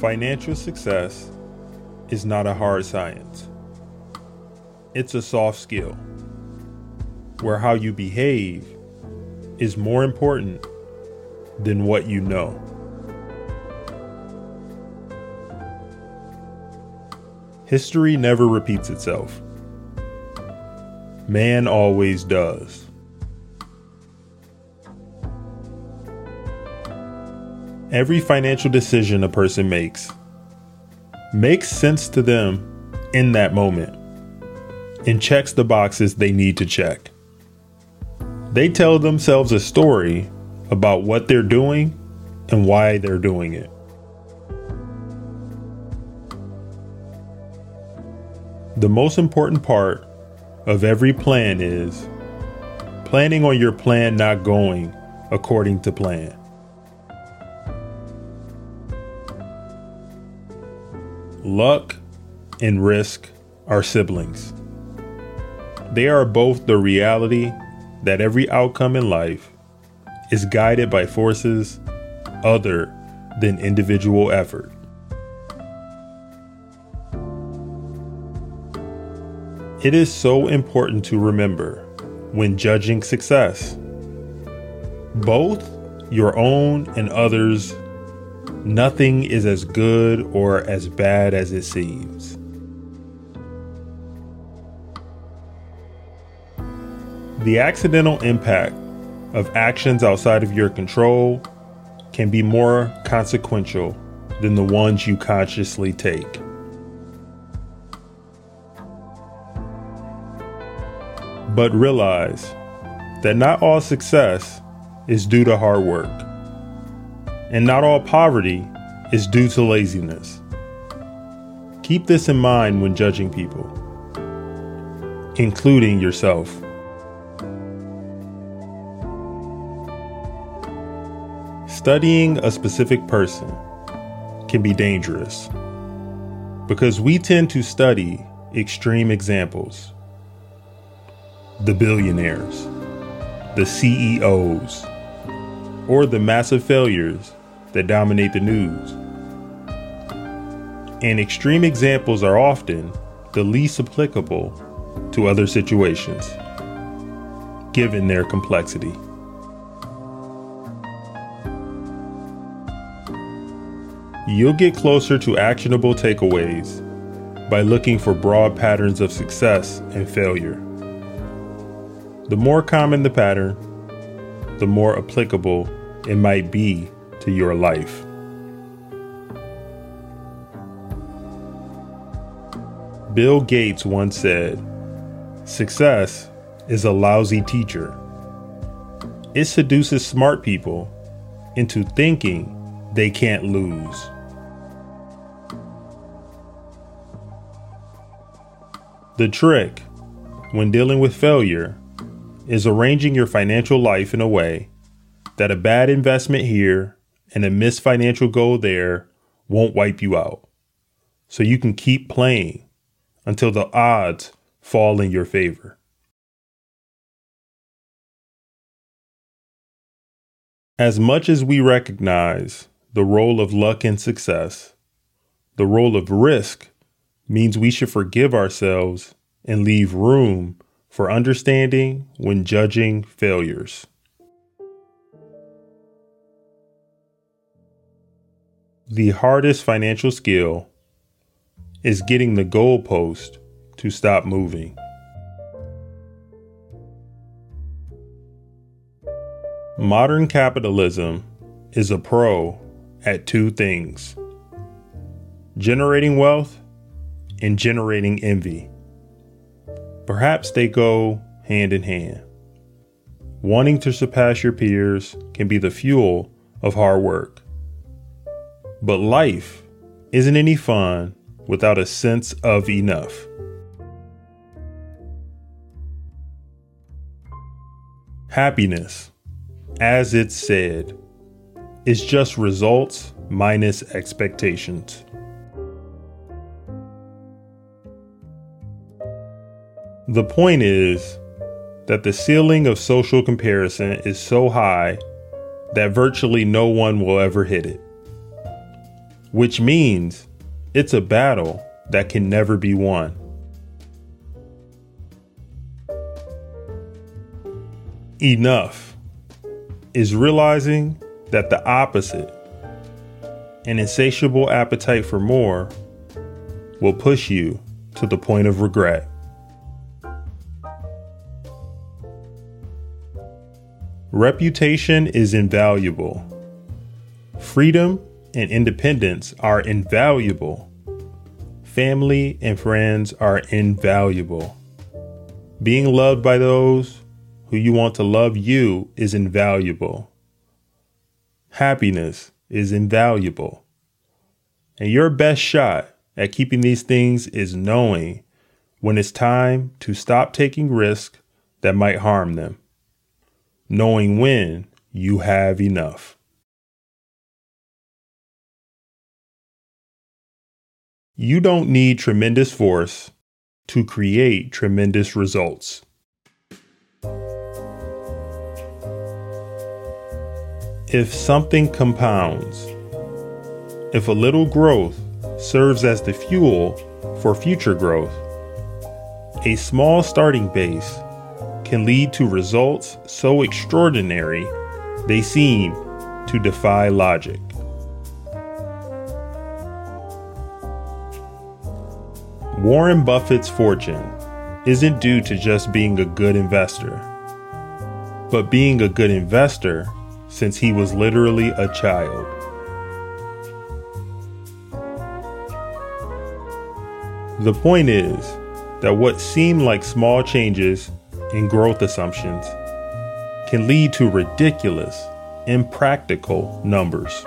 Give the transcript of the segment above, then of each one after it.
Financial success is not a hard science. It's a soft skill where how you behave is more important than what you know. History never repeats itself. Man always does. Every financial decision a person makes makes sense to them in that moment and checks the boxes they need to check. They tell themselves a story about what they're doing and why they're doing it. The most important part of every plan is planning on your plan not going according to plan. Luck and risk are siblings. They are both the reality that every outcome in life is guided by forces other than individual effort. It is so important to remember when judging success, both your own and others, nothing is as good or as bad as it seems. The accidental impact of actions outside of your control can be more consequential than the ones you consciously take. But realize that not all success is due to hard work, and not all poverty is due to laziness. Keep this in mind when judging people, including yourself. Studying a specific person can be dangerous because we tend to study extreme examples the billionaires, the CEOs, or the massive failures that dominate the news. And extreme examples are often the least applicable to other situations, given their complexity. You'll get closer to actionable takeaways by looking for broad patterns of success and failure. The more common the pattern, the more applicable it might be to your life. Bill Gates once said, Success is a lousy teacher. It seduces smart people into thinking they can't lose. The trick when dealing with failure is arranging your financial life in a way that a bad investment here and a missed financial goal there won't wipe you out. So you can keep playing until the odds fall in your favor. As much as we recognize the role of luck in success, the role of risk means we should forgive ourselves and leave room for understanding when judging failures. The hardest financial skill is getting the goalpost to stop moving. Modern capitalism is a pro at two things generating wealth and generating envy. Perhaps they go hand in hand. Wanting to surpass your peers can be the fuel of hard work. But life isn't any fun without a sense of enough. Happiness, as it's said, is just results minus expectations. The point is that the ceiling of social comparison is so high that virtually no one will ever hit it. Which means it's a battle that can never be won. Enough is realizing that the opposite, an insatiable appetite for more, will push you to the point of regret. Reputation is invaluable. Freedom and independence are invaluable. Family and friends are invaluable. Being loved by those who you want to love you is invaluable. Happiness is invaluable. And your best shot at keeping these things is knowing when it's time to stop taking risks that might harm them. Knowing when you have enough. You don't need tremendous force to create tremendous results. If something compounds, if a little growth serves as the fuel for future growth, a small starting base can lead to results so extraordinary they seem to defy logic. Warren Buffett's fortune isn't due to just being a good investor, but being a good investor since he was literally a child. The point is that what seem like small changes in growth assumptions can lead to ridiculous, impractical numbers.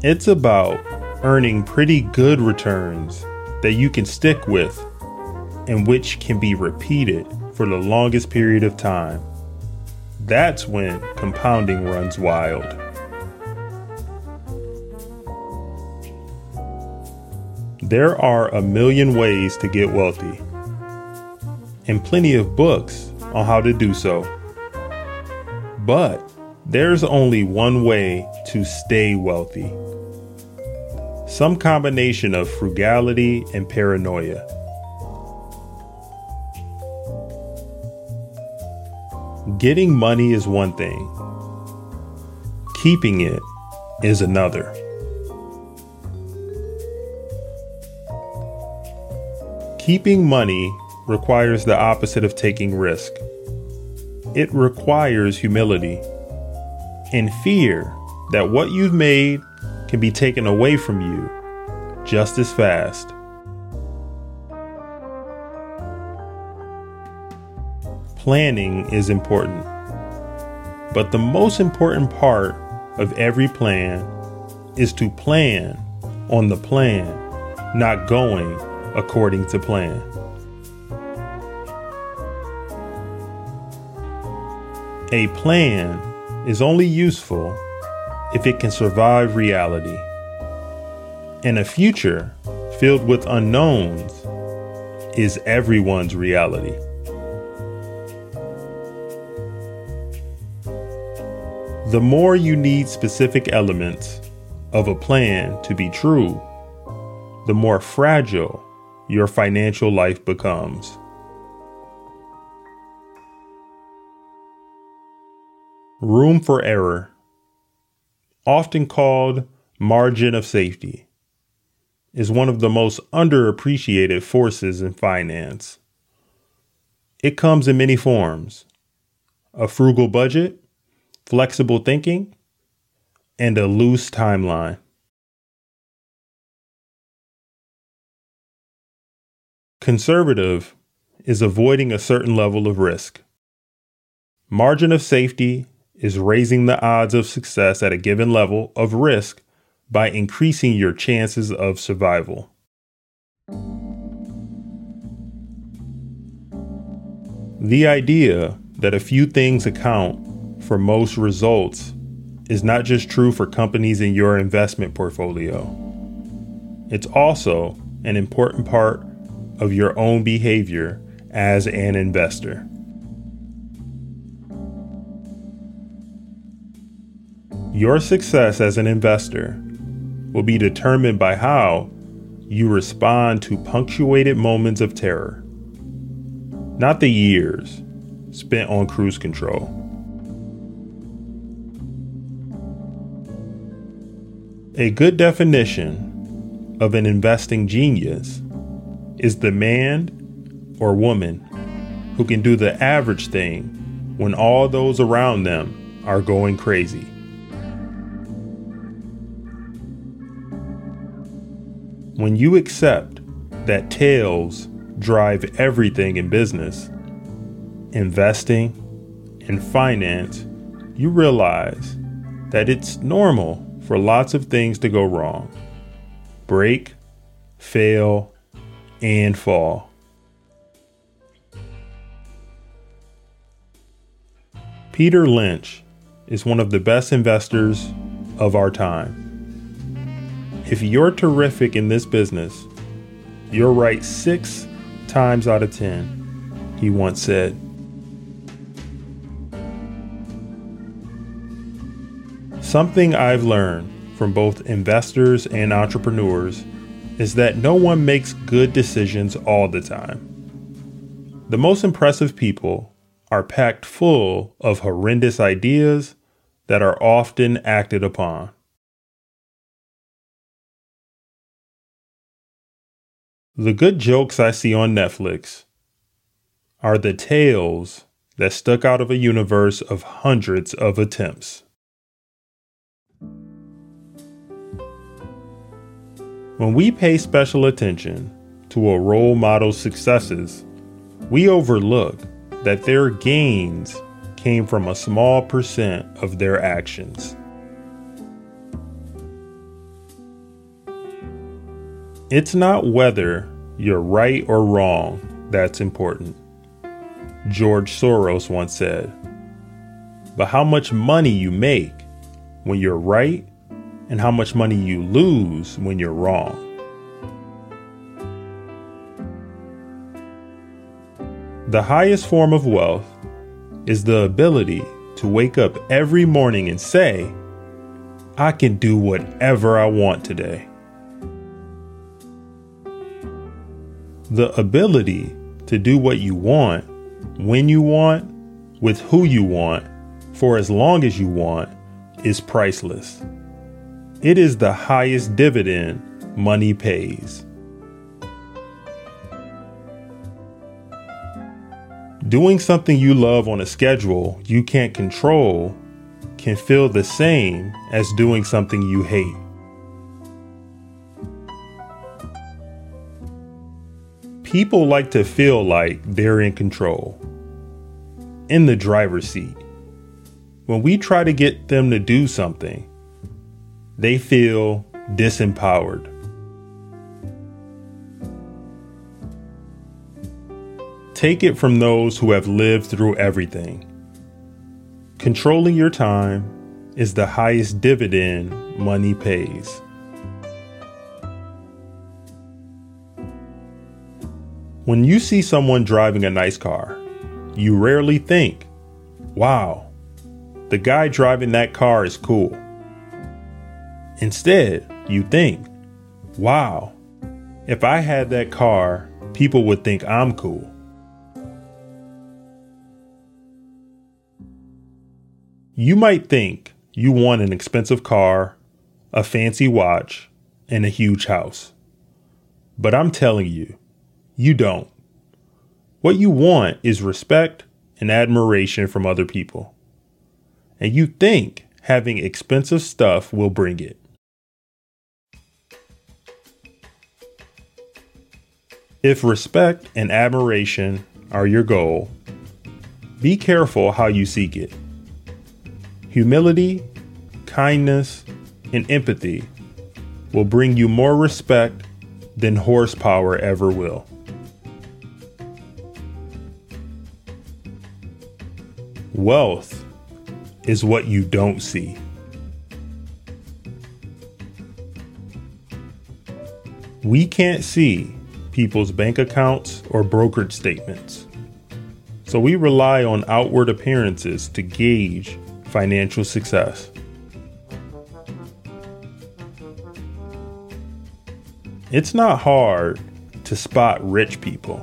It's about earning pretty good returns that you can stick with and which can be repeated for the longest period of time. That's when compounding runs wild. There are a million ways to get wealthy, and plenty of books on how to do so. But there's only one way to stay wealthy some combination of frugality and paranoia. Getting money is one thing, keeping it is another. Keeping money requires the opposite of taking risk. It requires humility and fear that what you've made can be taken away from you just as fast. Planning is important, but the most important part of every plan is to plan on the plan, not going according to plan. A plan is only useful if it can survive reality. And a future filled with unknowns is everyone's reality. The more you need specific elements of a plan to be true, the more fragile your financial life becomes. Room for error often called margin of safety, is one of the most underappreciated forces in finance. It comes in many forms a frugal budget, flexible thinking, and a loose timeline. Conservative is avoiding a certain level of risk. Margin of safety is raising the odds of success at a given level of risk by increasing your chances of survival. The idea that a few things account for most results is not just true for companies in your investment portfolio. It's also an important part of your own behavior as an investor. Your success as an investor will be determined by how you respond to punctuated moments of terror, not the years spent on cruise control. A good definition of an investing genius is the man or woman who can do the average thing when all those around them are going crazy. When you accept that tails drive everything in business, investing, and finance, you realize that it's normal for lots of things to go wrong break, fail, and fall. Peter Lynch is one of the best investors of our time. If you're terrific in this business, you're right six times out of ten, he once said. Something I've learned from both investors and entrepreneurs is that no one makes good decisions all the time. The most impressive people are packed full of horrendous ideas that are often acted upon. The good jokes I see on Netflix are the tails that stuck out of a universe of hundreds of attempts. When we pay special attention to a role model's successes, we overlook that their gains came from a small percent of their actions. It's not whether you're right or wrong that's important. George Soros once said, but how much money you make when you're right and how much money you lose when you're wrong. The highest form of wealth is the ability to wake up every morning and say, I can do whatever I want today. The ability to do what you want, when you want, with who you want, for as long as you want, is priceless. It is the highest dividend money pays. Doing something you love on a schedule you can't control can feel the same as doing something you hate. People like to feel like they're in control, in the driver's seat. When we try to get them to do something, they feel disempowered. Take it from those who have lived through everything. Controlling your time is the highest dividend money pays. When you see someone driving a nice car, you rarely think, wow, the guy driving that car is cool. Instead, you think, wow, if I had that car, people would think I'm cool. You might think you want an expensive car, a fancy watch, and a huge house. But I'm telling you, you don't. What you want is respect and admiration from other people. And you think having expensive stuff will bring it. If respect and admiration are your goal, be careful how you seek it. Humility, kindness, and empathy will bring you more respect than horsepower ever will. Wealth is what you don't see. We can't see people's bank accounts or brokerage statements. So we rely on outward appearances to gauge financial success. It's not hard to spot rich people.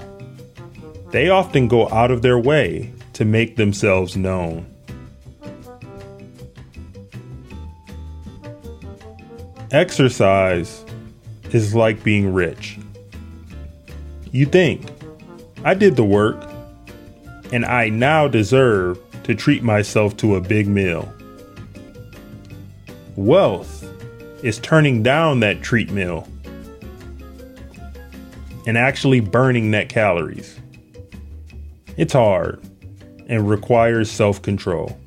They often go out of their way to make themselves known. Exercise is like being rich. You think, I did the work, and I now deserve to treat myself to a big meal. Wealth is turning down that treat meal and actually burning net calories. It's hard and requires self control.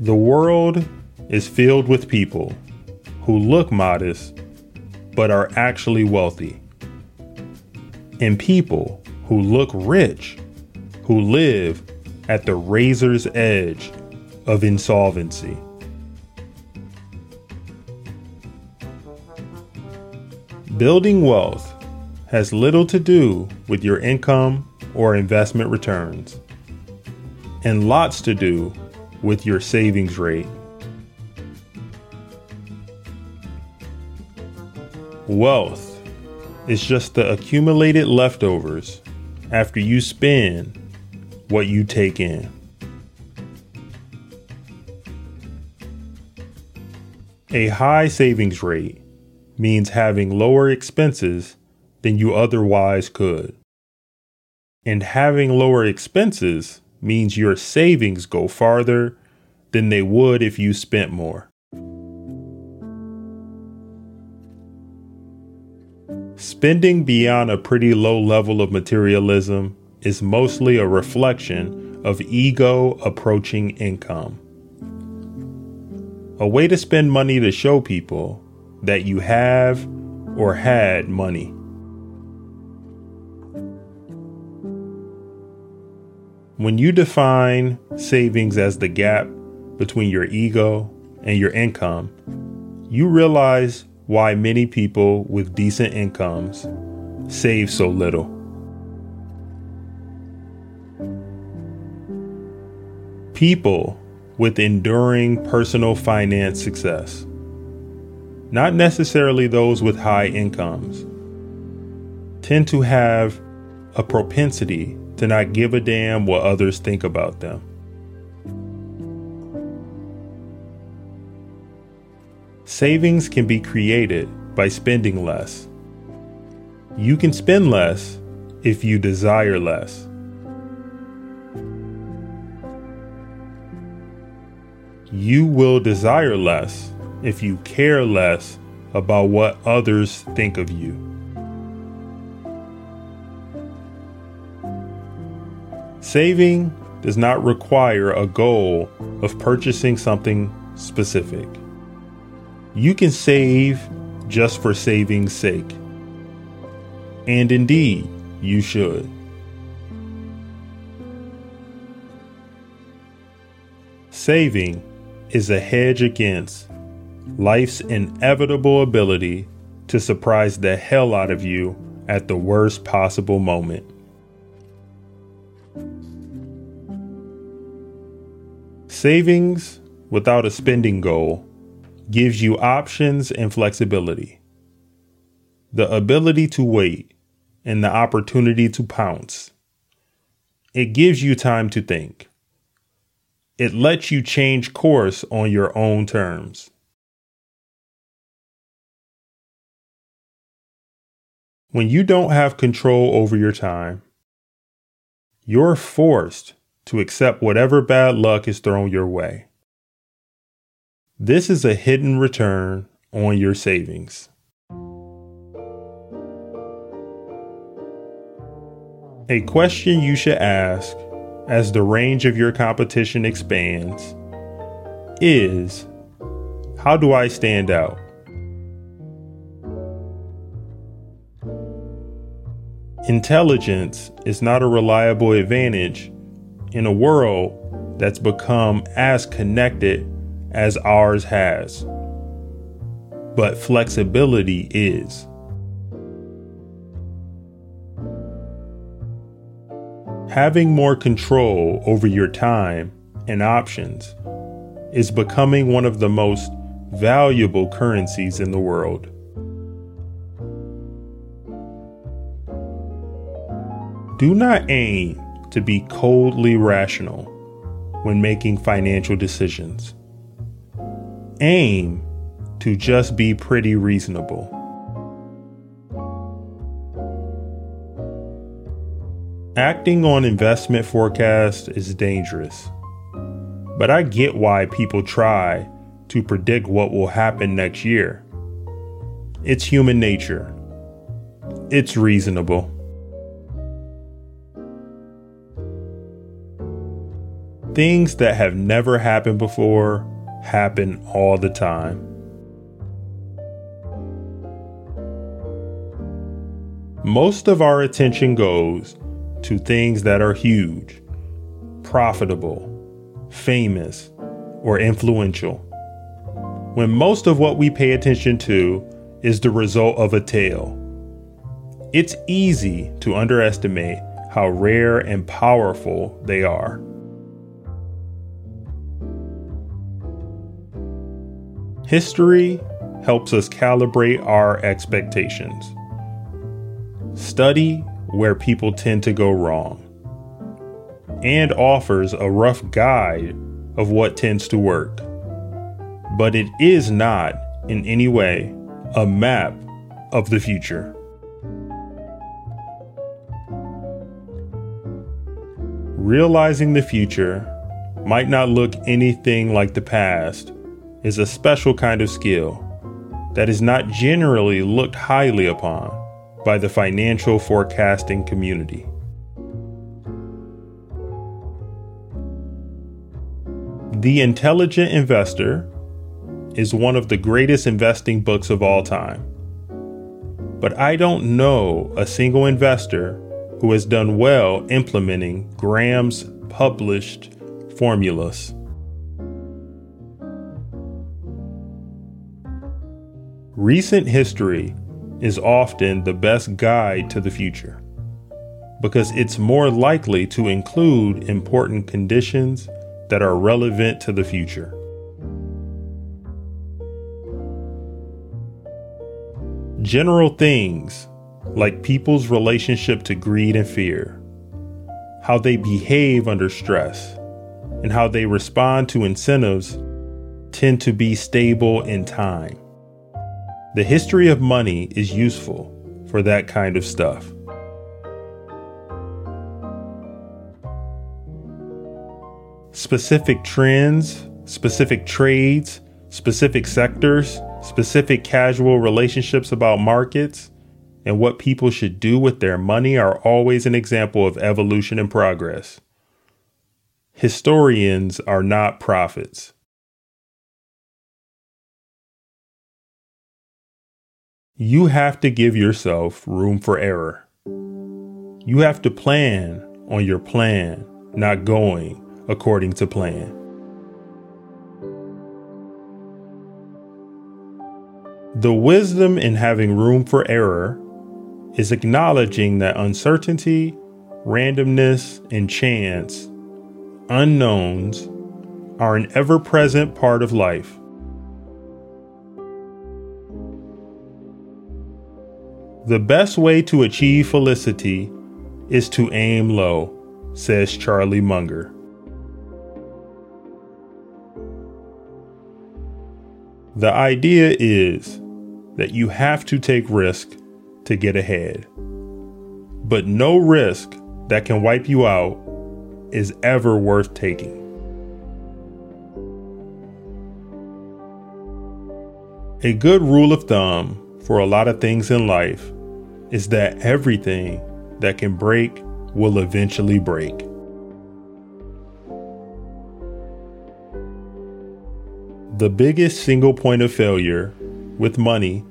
The world is filled with people who look modest but are actually wealthy, and people who look rich who live at the razor's edge of insolvency. Building wealth has little to do with your income or investment returns, and lots to do with your savings rate. Wealth is just the accumulated leftovers after you spend what you take in. A high savings rate means having lower expenses than you otherwise could. And having lower expenses means your savings go farther than they would if you spent more. Spending beyond a pretty low level of materialism is mostly a reflection of ego approaching income. A way to spend money to show people that you have or had money. When you define savings as the gap between your ego and your income, you realize why many people with decent incomes save so little. People with enduring personal finance success not necessarily those with high incomes, tend to have a propensity to not give a damn what others think about them. Savings can be created by spending less. You can spend less if you desire less. You will desire less if you care less about what others think of you. Saving does not require a goal of purchasing something specific. You can save just for saving's sake. And indeed, you should. Saving is a hedge against life's inevitable ability to surprise the hell out of you at the worst possible moment. Savings without a spending goal gives you options and flexibility. The ability to wait and the opportunity to pounce. It gives you time to think. It lets you change course on your own terms. When you don't have control over your time, you're forced to accept whatever bad luck is thrown your way. This is a hidden return on your savings. A question you should ask as the range of your competition expands is How do I stand out? Intelligence is not a reliable advantage in a world that's become as connected as ours has. But flexibility is. Having more control over your time and options is becoming one of the most valuable currencies in the world. Do not aim to be coldly rational when making financial decisions. Aim to just be pretty reasonable. Acting on investment forecasts is dangerous, but I get why people try to predict what will happen next year. It's human nature. It's reasonable. Things that have never happened before happen all the time. Most of our attention goes to things that are huge, profitable, famous, or influential. When most of what we pay attention to is the result of a tail, it's easy to underestimate how rare and powerful they are. History helps us calibrate our expectations. Study where people tend to go wrong, and offers a rough guide of what tends to work. But it is not, in any way, a map of the future. Realizing the future might not look anything like the past is a special kind of skill that is not generally looked highly upon by the financial forecasting community. The Intelligent Investor is one of the greatest investing books of all time. But I don't know a single investor who has done well implementing Graham's published formulas. Recent history is often the best guide to the future because it's more likely to include important conditions that are relevant to the future. General things like people's relationship to greed and fear, how they behave under stress, and how they respond to incentives tend to be stable in time. The history of money is useful for that kind of stuff. Specific trends, specific trades, specific sectors, specific casual relationships about markets, and what people should do with their money are always an example of evolution and progress. Historians are not prophets. You have to give yourself room for error. You have to plan on your plan not going according to plan. The wisdom in having room for error is acknowledging that uncertainty, randomness, and chance, unknowns, are an ever present part of life. The best way to achieve felicity is to aim low, says Charlie Munger. The idea is that you have to take risk to get ahead. But no risk that can wipe you out is ever worth taking. A good rule of thumb for a lot of things in life is that everything that can break will eventually break. The biggest single point of failure with money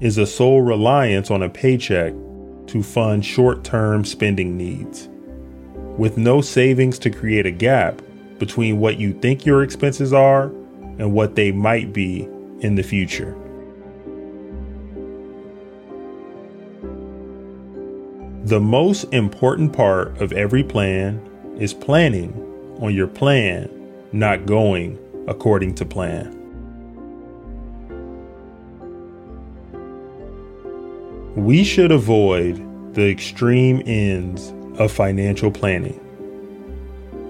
is a sole reliance on a paycheck to fund short term spending needs, with no savings to create a gap between what you think your expenses are and what they might be in the future. The most important part of every plan is planning on your plan, not going according to plan. We should avoid the extreme ends of financial planning,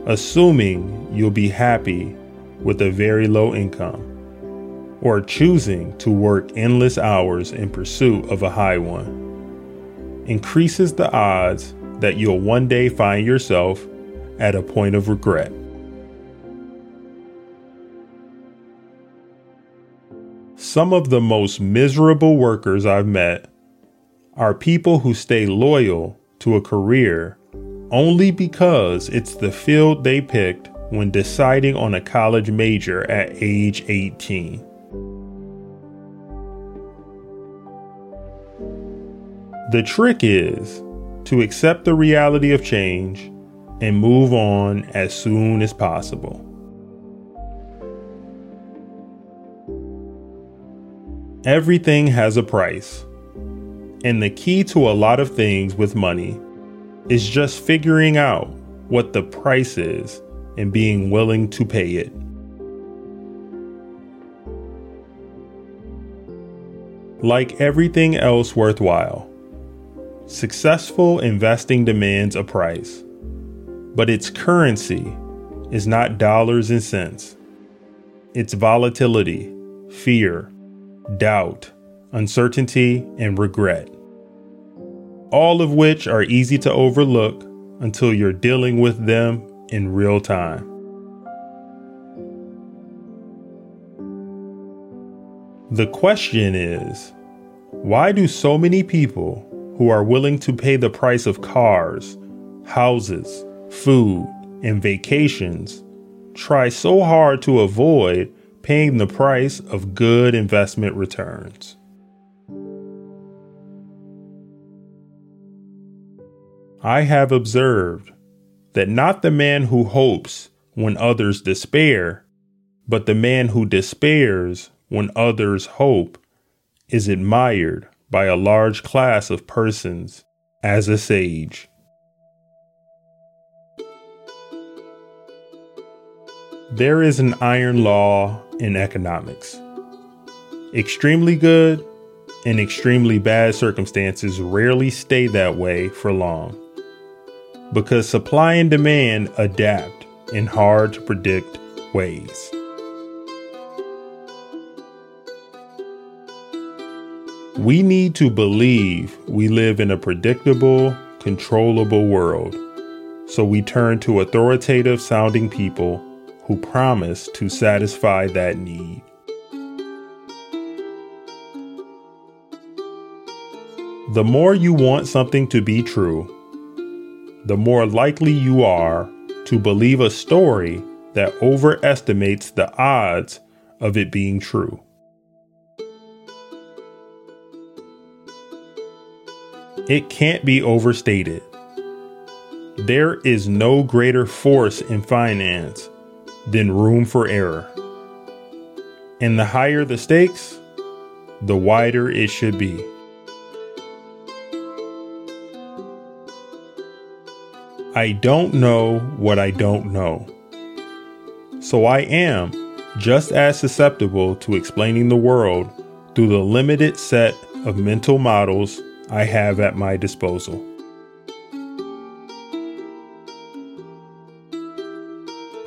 assuming you'll be happy with a very low income or choosing to work endless hours in pursuit of a high one. Increases the odds that you'll one day find yourself at a point of regret. Some of the most miserable workers I've met are people who stay loyal to a career only because it's the field they picked when deciding on a college major at age 18. The trick is to accept the reality of change and move on as soon as possible. Everything has a price. And the key to a lot of things with money is just figuring out what the price is and being willing to pay it. Like everything else worthwhile, successful investing demands a price, but its currency is not dollars and cents. It's volatility, fear, doubt, uncertainty, and regret. All of which are easy to overlook until you're dealing with them in real time. The question is why do so many people who are willing to pay the price of cars, houses, food, and vacations try so hard to avoid paying the price of good investment returns. I have observed that not the man who hopes when others despair, but the man who despairs when others hope is admired by a large class of persons as a sage. There is an iron law in economics. Extremely good and extremely bad circumstances rarely stay that way for long because supply and demand adapt in hard to predict ways. We need to believe we live in a predictable, controllable world, so we turn to authoritative sounding people who promise to satisfy that need. The more you want something to be true, the more likely you are to believe a story that overestimates the odds of it being true. It can't be overstated. There is no greater force in finance than room for error. And the higher the stakes, the wider it should be. I don't know what I don't know. So I am just as susceptible to explaining the world through the limited set of mental models I have at my disposal.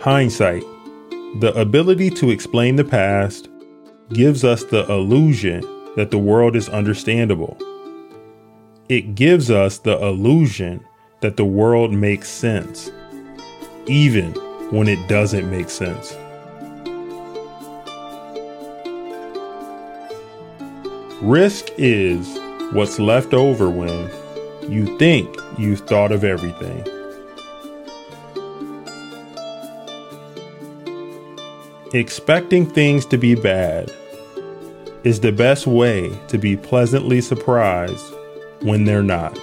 Hindsight, the ability to explain the past, gives us the illusion that the world is understandable. It gives us the illusion that the world makes sense, even when it doesn't make sense. Risk is what's left over when you think you've thought of everything. Expecting things to be bad is the best way to be pleasantly surprised when they're not.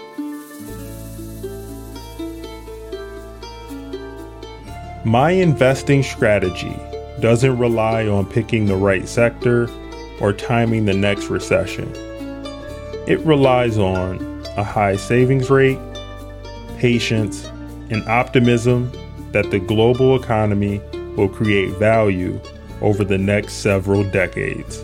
My investing strategy doesn't rely on picking the right sector or timing the next recession. It relies on a high savings rate, patience, and optimism that the global economy will create value over the next several decades.